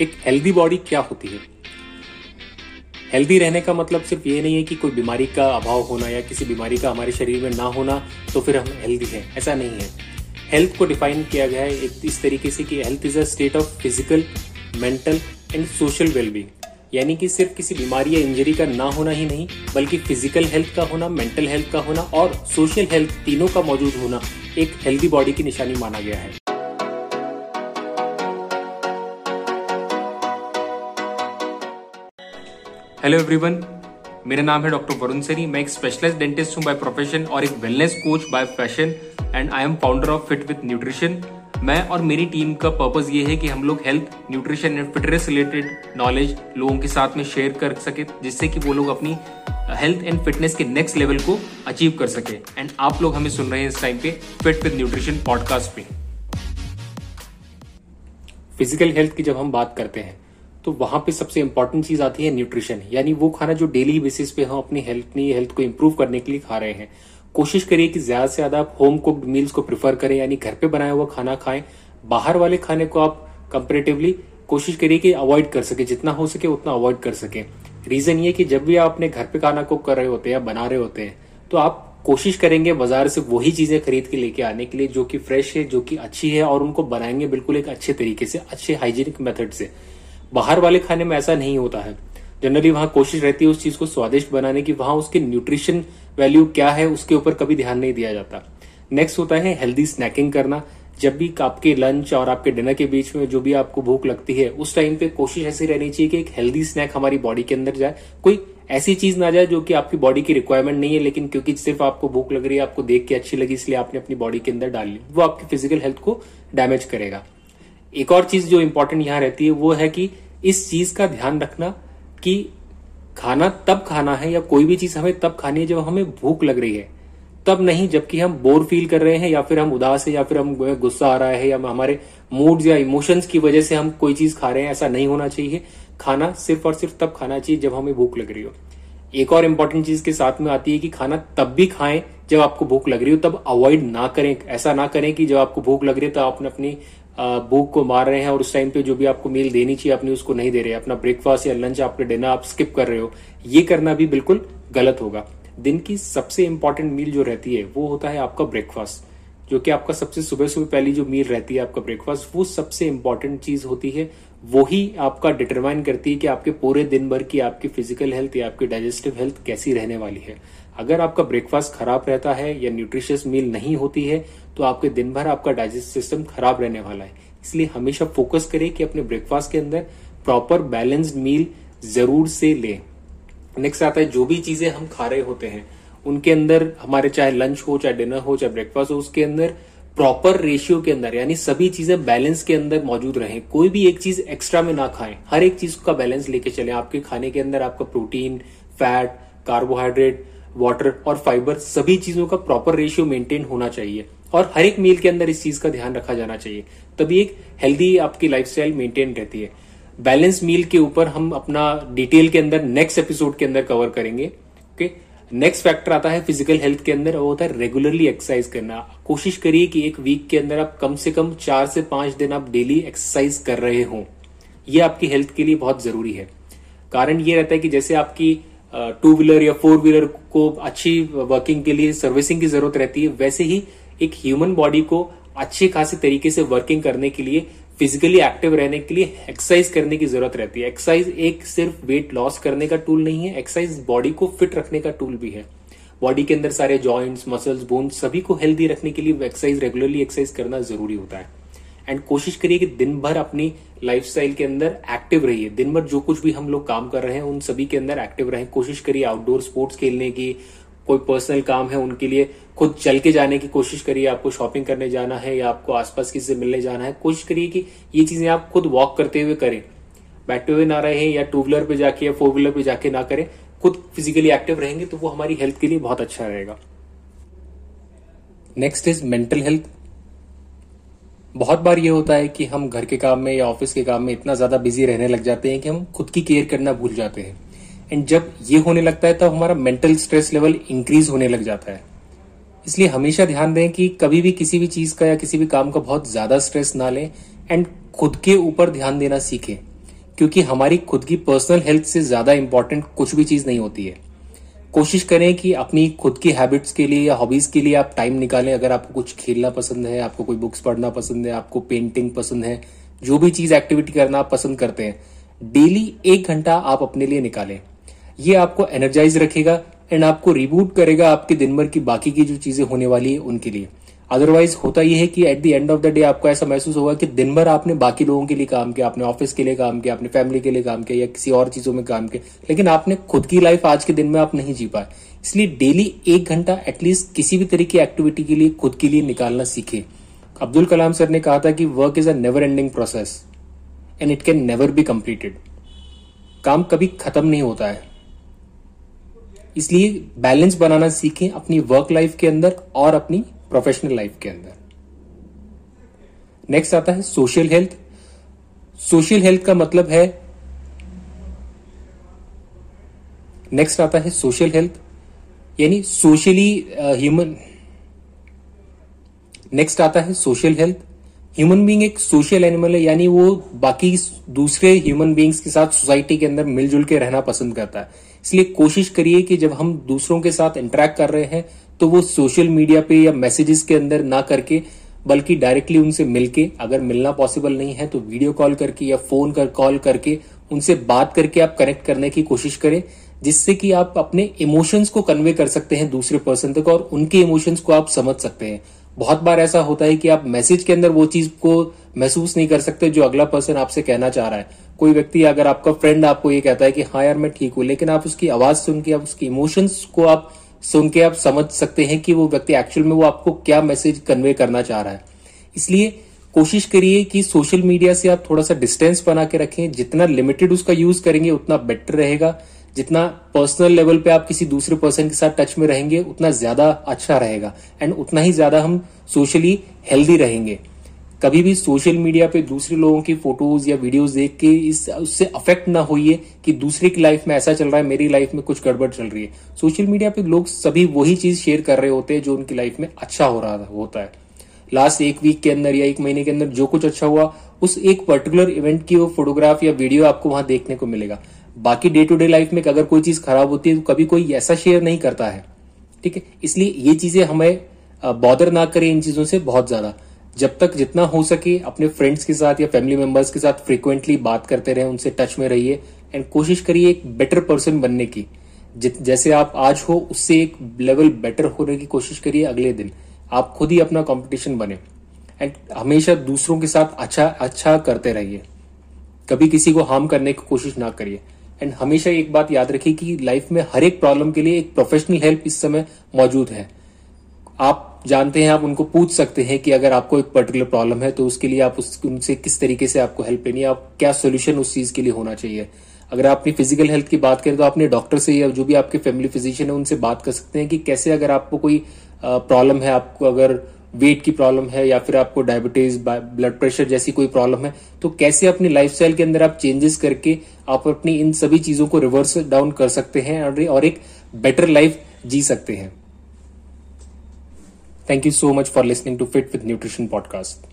एक healthy body क्या होती है? हेल्दी रहने का मतलब सिर्फ़ ये नहीं है कि कोई बीमारी का अभाव होना या किसी बीमारी का हमारे शरीर में ना होना तो फिर हम हेल्दी हैं। ऐसा नहीं है। हेल्थ को डिफाइन किया गया है एक इस तरीके से कि health is a state of physical mental and social wellbeing यानी कि सिर्फ़ किसी बीमारी या इंजरी का ना होना ही नहीं, बल्कि फ़िज़िकल हेल्थ का होना मेंटल हेल्थ का होना और सोशल हेल्थ तीनों का मौजूद होना एक हेल्दी बॉडी की निशानी माना गया है। हेलो एवरीवन मेरा नाम है डॉक्टर वरुण सरी मैं एक स्पेशलाइज डेंटिस्ट हूँ बाय प्रोफेशन और एक wellness coach by passion and I am founder of fit with nutrition मैं और मेरी टीम का पर्पज ये है कि हम लोग health nutrition and fitness related knowledge लोगों के साथ में शेयर कर सके, जिससे कि वो लोग अपनी हेल्थ एंड फिटनेस के नेक्स्ट लेवल को अचीव कर सके। एंड आप लोग हमें सुन रहे हैं इस टाइम पे फिट विद न्यूट्रिशन पॉडकास्ट पे। फ़िज़िकल हेल्थ की जब हम बात करते हैं तो वहाँ पे सबसे इंपॉर्टेंट चीज़ आती है न्यूट्रिशन यानी वो खाना जो डेली बेसिस पे हम अपनी हेल्थ अपनी हेल्थ को इम्प्रूव करने के लिए खा रहे हैं। कोशिश करिए कि ज़्यादा से ज़्यादा आप होम कुक्ड मील्स को प्रिफर करें, यानी घर पे बनाया हुआ खाना खाएँ। बाहर वाले खाने को आप कंपेरेटिवली कोशिश करिए कि अवॉइड कर सके। जितना हो सके उतना अवॉइड कर सके। रीजन ये कि जब भी आप अपने घर पे खाना कुक कर रहे होते हैं या बना रहे होते हैं तो आप कोशिश करेंगे बाज़ार से वही चीज़ें खरीद के लेके आने के लिए जो कि फ्रेश है, जो कि अच्छी है और उनको बनाएँगे बिल्कुल एक अच्छे तरीके से, अच्छे हाइजीनिक मेथड से। बाहर वाले खाने में ऐसा नहीं होता है। जनरली वहाँ कोशिश रहती है उस चीज़ को स्वादिष्ट बनाने की, वहाँ उसके न्यूट्रिशन वैल्यू क्या है, उसके ऊपर कभी ध्यान नहीं दिया जाता। नेक्स्ट होता है हेल्दी स्नैकिंग करना। जब भी आपके लंच और आपके डिनर के बीच में जो भी आपको भूख लगती है, उस टाइम पे कोशिश ऐसी रहनी चाहिए कि एक हेल्दी स्नैक हमारी बॉडी के अंदर जाए। कोई ऐसी चीज़ ना जाए जो कि आपकी बॉडी की रिक्वायरमेंट नहीं है, लेकिन क्योंकि सिर्फ़ आपको भूख लग रही है, आपको देख के अच्छी लगी, इसलिए आपने अपनी बॉडी के अंदर डाल ली, वो आपकी फ़िज़िकल हेल्थ को डैमेज करेगा। एक और चीज़ जो इम्पोर्टेंट यहाँ रहती है, वो है कि इस चीज़ का ध्यान रखना कि खाना तब खाना है या कोई भी चीज़ हमें तब खानी है जब हमें भूख लग रही है। तब नहीं, जबकि हम बोर फील कर रहे हैं या फिर हम उदास है या फिर हम गुस्सा आ रहा है या हमारे मूड या इमोशंस की वजह से हम कोई चीज़ खा रहे हैं, ऐसा नहीं होना चाहिए। खाना सिर्फ़ और सिर्फ़ तब खाना चाहिए जब हमें भूख लग रही हो। एक और इम्पोर्टेंट चीज़ के साथ में आती है कि खाना तब भी खाएँ जब आपको भूख लग रही हो, तब अवॉइड ना करें। ऐसा ना करें कि जब आपको भूख लग रही है तो आपने अपनी भूख को मार रहे हैं और उस टाइम पे जो भी आपको मील देनी चाहिए अपनी उसको नहीं दे रहे। अपना ब्रेकफास्ट या लंच आपके डिनर आप स्किप कर रहे हो। ये करना भी बिल्कुल गलत होगा। दिन की सबसे इंपॉर्टेंट मील जो रहती है, वो होता है आपका ब्रेकफास्ट जो कि आपका सबसे सुबह सुबह पहली जो मील रहती है आपका ब्रेकफास्ट वो सबसे इंपॉर्टेंट चीज़ होती है। वो ही आपका डिटरमाइन करती है कि आपके पूरे दिन भर की आपकी फ़िज़िकल हेल्थ या आपकी डाइजेस्टिव हेल्थ कैसी रहने वाली है। अगर आपका ब्रेकफास्ट खराब रहता है या न्यूट्रिशियस मील नहीं होती है तो आपके दिन भर आपका डाइजेस्ट सिस्टम खराब रहने वाला है। इसलिए हमेशा फोकस करें कि अपने ब्रेकफास्ट के अंदर प्रॉपर बैलेंस्ड मील ज़रूर से लें। नेक्स्ट आता है, जो भी चीज़ें हम खा रहे होते हैं, उनके अंदर हमारे चाहे लंच हो, चाहे डिनर हो, चाहे ब्रेकफास्ट हो, उसके अंदर प्रॉपर रेशियो के अंदर, यानी सभी चीज़ें बैलेंस के अंदर मौजूद रहे। कोई भी एक चीज़ एक्स्ट्रा में ना खाएँ। हर एक चीज़ का बैलेंस लेके चले। आपके खाने के अंदर आपका प्रोटीन फैट कार्बोहाइड्रेट वाटर और फाइबर सभी चीज़ों का प्रॉपर रेशियो मेंटेन होना चाहिए। और हर एक मील के अंदर इस चीज़ का ध्यान रखा जाना चाहिए। तभी एक हेल्दी आपकी लाइफस्टाइल मेंटेन रहती है। बैलेंस मील के ऊपर हम अपना डिटेल के अंदर नेक्स्ट एपिसोड के अंदर कवर करेंगे। ओके नेक्स्ट फैक्टर आता है फ़िज़िकल हेल्थ के अंदर, वो होता है रेगुलरली एक्सरसाइज करना। कोशिश करिए कि एक वीक के अंदर आप कम से कम चार से पाँच दिन आप डेली एक्सरसाइज कर रहे हो। ये आपकी हेल्थ के लिए बहुत ज़रूरी है। कारण ये रहता है कि जैसे आपकी टू व्हीलर या फोर व्हीलर को अच्छी वर्किंग के लिए सर्विसिंग की ज़रूरत रहती है, वैसे ही एक ह्यूमन बॉडी को अच्छे खासे तरीके से वर्किंग करने के लिए फिजिकली एक्टिव रहने के लिए एक्सरसाइज करने की ज़रूरत रहती है। एक्सरसाइज एक सिर्फ़ वेट लॉस करने का टूल नहीं है एक्सरसाइज बॉडी को फिट रखने का टूल भी है। बॉडी के अंदर सारे जॉइंट्स मसल्स बोन्स सभी को हेल्दी रखने के लिए एक्सरसाइज रेगुलरली एक्सरसाइज करना ज़रूरी होता है। एंड कोशिश करिए कि दिन भर अपनी लाइफस्टाइल के अंदर एक्टिव रहिए। दिन भर जो कुछ भी हम लोग काम कर रहे हैं, उन सभी के अंदर एक्टिव रहें। कोशिश करिए आउटडोर स्पोर्ट्स खेलने की। कोई पर्सनल काम है उनके लिए खुद चल के जाने की कोशिश करिए। आपको शॉपिंग करने जाना है या आपको आसपास किसी से मिलने जाना है। कोशिश करिए कि ये चीज़ें आप खुद वॉक करते हुए करें। बैठे हुए ना रहे या टू व्हीलर पे जाके या फोर व्हीलर पे जाके ना करें। खुद फिजिकली एक्टिव रहेंगे तो वो हमारी हेल्थ के लिए बहुत अच्छा रहेगा। नेक्स्ट इज़ मेंटल हेल्थ बहुत बार ये होता है कि हम घर के काम में या ऑफ़िस के काम में इतना ज़्यादा बिज़ी रहने लग जाते हैं कि हम खुद की केयर करना भूल जाते हैं। एंड जब ये होने लगता है, तब हमारा मेंटल स्ट्रेस लेवल इंक्रीज होने लग जाता है। इसलिए हमेशा ध्यान दें कि कभी भी किसी भी चीज़ का या किसी भी काम का बहुत ज़्यादा स्ट्रेस ना लें एंड खुद के ऊपर ध्यान देना सीखें। क्योंकि हमारी खुद की पर्सनल हेल्थ से ज़्यादा इंपॉर्टेंट कुछ भी चीज़ नहीं होती है। कोशिश करें कि अपनी खुद की हैबिट्स के लिए या हॉबीज के लिए आप टाइम निकालें। अगर आपको कुछ खेलना पसंद है, आपको कोई बुक्स पढ़ना पसंद है, आपको पेंटिंग पसंद है, जो भी चीज़ एक्टिविटी करना आप पसंद करते हैं डेली एक घंटा आप अपने लिए निकालें। ये आपको एनर्जाइज रखेगा एंड आपको रिबूट करेगा आपके दिन भर की बाकी की जो चीज़ें होने वाली है उनके लिए। अदरवाइज़ होता यह है कि at the end of the day आपको ऐसा महसूस होगा कि दिन भर आपने बाकी लोगों के लिए काम किया, आपने ऑफ़िस के लिए काम किया, आपने फैमिली के लिए काम किया या किसी और चीज़ों में काम किया, लेकिन आपने खुद की लाइफ आज के दिन में आप नहीं जी पाए। इसलिए डेली एक घंटा एटलीस्ट किसी भी तरह की एक्टिविटी के लिए, खुद के लिए निकालना सीखे। अब्दुल कलाम सर ने कहा था कि work is a never ending process and it can never be completed काम कभी खत्म नहीं होता है। इसलिए बैलेंस बनाना सीखें अपनी वर्क लाइफ के अंदर और अपनी प्रोफेशनल लाइफ के अंदर। नेक्स्ट आता है सोशल हेल्थ सोशल हेल्थ का मतलब है नेक्स्ट आता है सोशल हेल्थ यानी सोशली ह्यूमन नेक्स्ट आता है सोशल हेल्थ ह्यूमन बीइंग एक सोशल एनिमल है, यानी वो बाकी दूसरे ह्यूमन बींग्स के साथ सोसाइटी के अंदर मिलजुल के रहना पसंद करता है। इसलिए कोशिश करिए कि जब हम दूसरों के साथ इंटरेक्ट कर रहे हैं तो वो सोशल मीडिया पे या मैसेजेस के अंदर ना करके, बल्कि डायरेक्टली उनसे मिलके, अगर मिलना पॉसिबल नहीं है तो वीडियो कॉल करके या फ़ोन कर कॉल करके उनसे बात करके आप कनेक्ट करने की कोशिश करें, जिससे कि आप अपने इमोशंस को कन्वे कर सकते हैं दूसरे पर्सन तक और उनके इमोशंस को आप समझ सकते हैं। बहुत बार ऐसा होता है कि आप मैसेज के अंदर वो चीज़ को महसूस नहीं कर सकते जो अगला पर्सन आपसे कहना चाह रहा है। कोई व्यक्ति, अगर आपका फ्रेंड आपको ये कहता है कि हाँ यार, मैं ठीक हूँ, लेकिन आप उसकी आवाज़ सुन के, आप उसकी इमोशंस को आप सुन के आप समझ सकते हैं कि वो व्यक्ति एक्चुअल में वो आपको क्या मैसेज कन्वे करना चाह रहा है। इसलिए कोशिश करिए कि सोशल मीडिया से आप थोड़ा सा डिस्टेंस बना के रखें। जितना लिमिटेड उसका यूज़ करेंगे, उतना बेटर रहेगा। जितना पर्सनल लेवल पे आप किसी दूसरे पर्सन के साथ टच में रहेंगे, उतना ज़्यादा अच्छा रहेगा। एंड उतना ही ज़्यादा हम सोशली हेल्दी रहेंगे। कभी भी सोशल मीडिया पे दूसरे लोगों की फ़ोटोज़ या वीडियोस देख के इस, उससे अफेक्ट ना होइए कि दूसरे की लाइफ में ऐसा चल रहा है, मेरी लाइफ में कुछ गड़बड़ चल रही है। सोशल मीडिया पे लोग सभी वही चीज़ शेयर कर रहे होते हैं जो उनकी लाइफ में अच्छा हो रहा होता है। लास्ट एक वीक के अंदर या एक महीने के अंदर जो कुछ अच्छा हुआ, उस एक पर्टिकुलर इवेंट की वो फोटोग्राफ या वीडियो आपको वहाँ देखने को मिलेगा। बाकी डे टू डे लाइफ में अगर कोई चीज़ खराब होती है तो कभी कोई ऐसा शेयर नहीं करता है। ठीक है? इसलिए ये चीज़ें हमें बॉदर ना करें इन चीज़ों से बहुत ज़्यादा। जब तक जितना हो सके अपने फ्रेंड्स के साथ या फैमिली मेंबर्स के साथ फ्रिक्वेंटली बात करते रहे, उनसे टच में रहिए एंड कोशिश करिए एक बेटर पर्सन बनने की। जैसे आप आज हो, उससे एक लेवल बेटर होने की कोशिश करिए अगले दिन। आप खुद ही अपना कंपटीशन बने एंड हमेशा दूसरों के साथ अच्छा अच्छा करते रहिए। कभी किसी को हार्म करने की कोशिश ना करिए एंड हमेशा एक बात याद रखिए कि लाइफ में हर एक प्रॉब्लम के लिए एक प्रोफेशनल हेल्प इस समय मौजूद है। आप जानते हैं, आप उनको पूछ सकते हैं कि अगर आपको एक पर्टिकुलर प्रॉब्लम है तो उसके लिए आप उनसे किस तरीके से आपको हेल्प लेनी है, आप क्या सोल्यूशन उस चीज़ के लिए होना चाहिए। अगर आप अपनी फ़िज़िकल हेल्थ की बात करें तो अपने डॉक्टर से या जो भी आपके फैमिली फिजिशियन है, उनसे बात कर सकते हैं कि कैसे अगर आपको कोई प्रॉब्लम है, आपको अगर वेट की प्रॉब्लम है या फिर आपको डायबिटीज़ ब्लड प्रेशर जैसी कोई प्रॉब्लम है तो कैसे अपनी लाइफस्टाइल के अंदर आप चेंजेस करके आप अपनी इन सभी चीज़ों को रिवर्स डाउन कर सकते हैं और एक बेटर लाइफ जी सकते हैं। Thank you so much for listening to Fit with Nutrition podcast.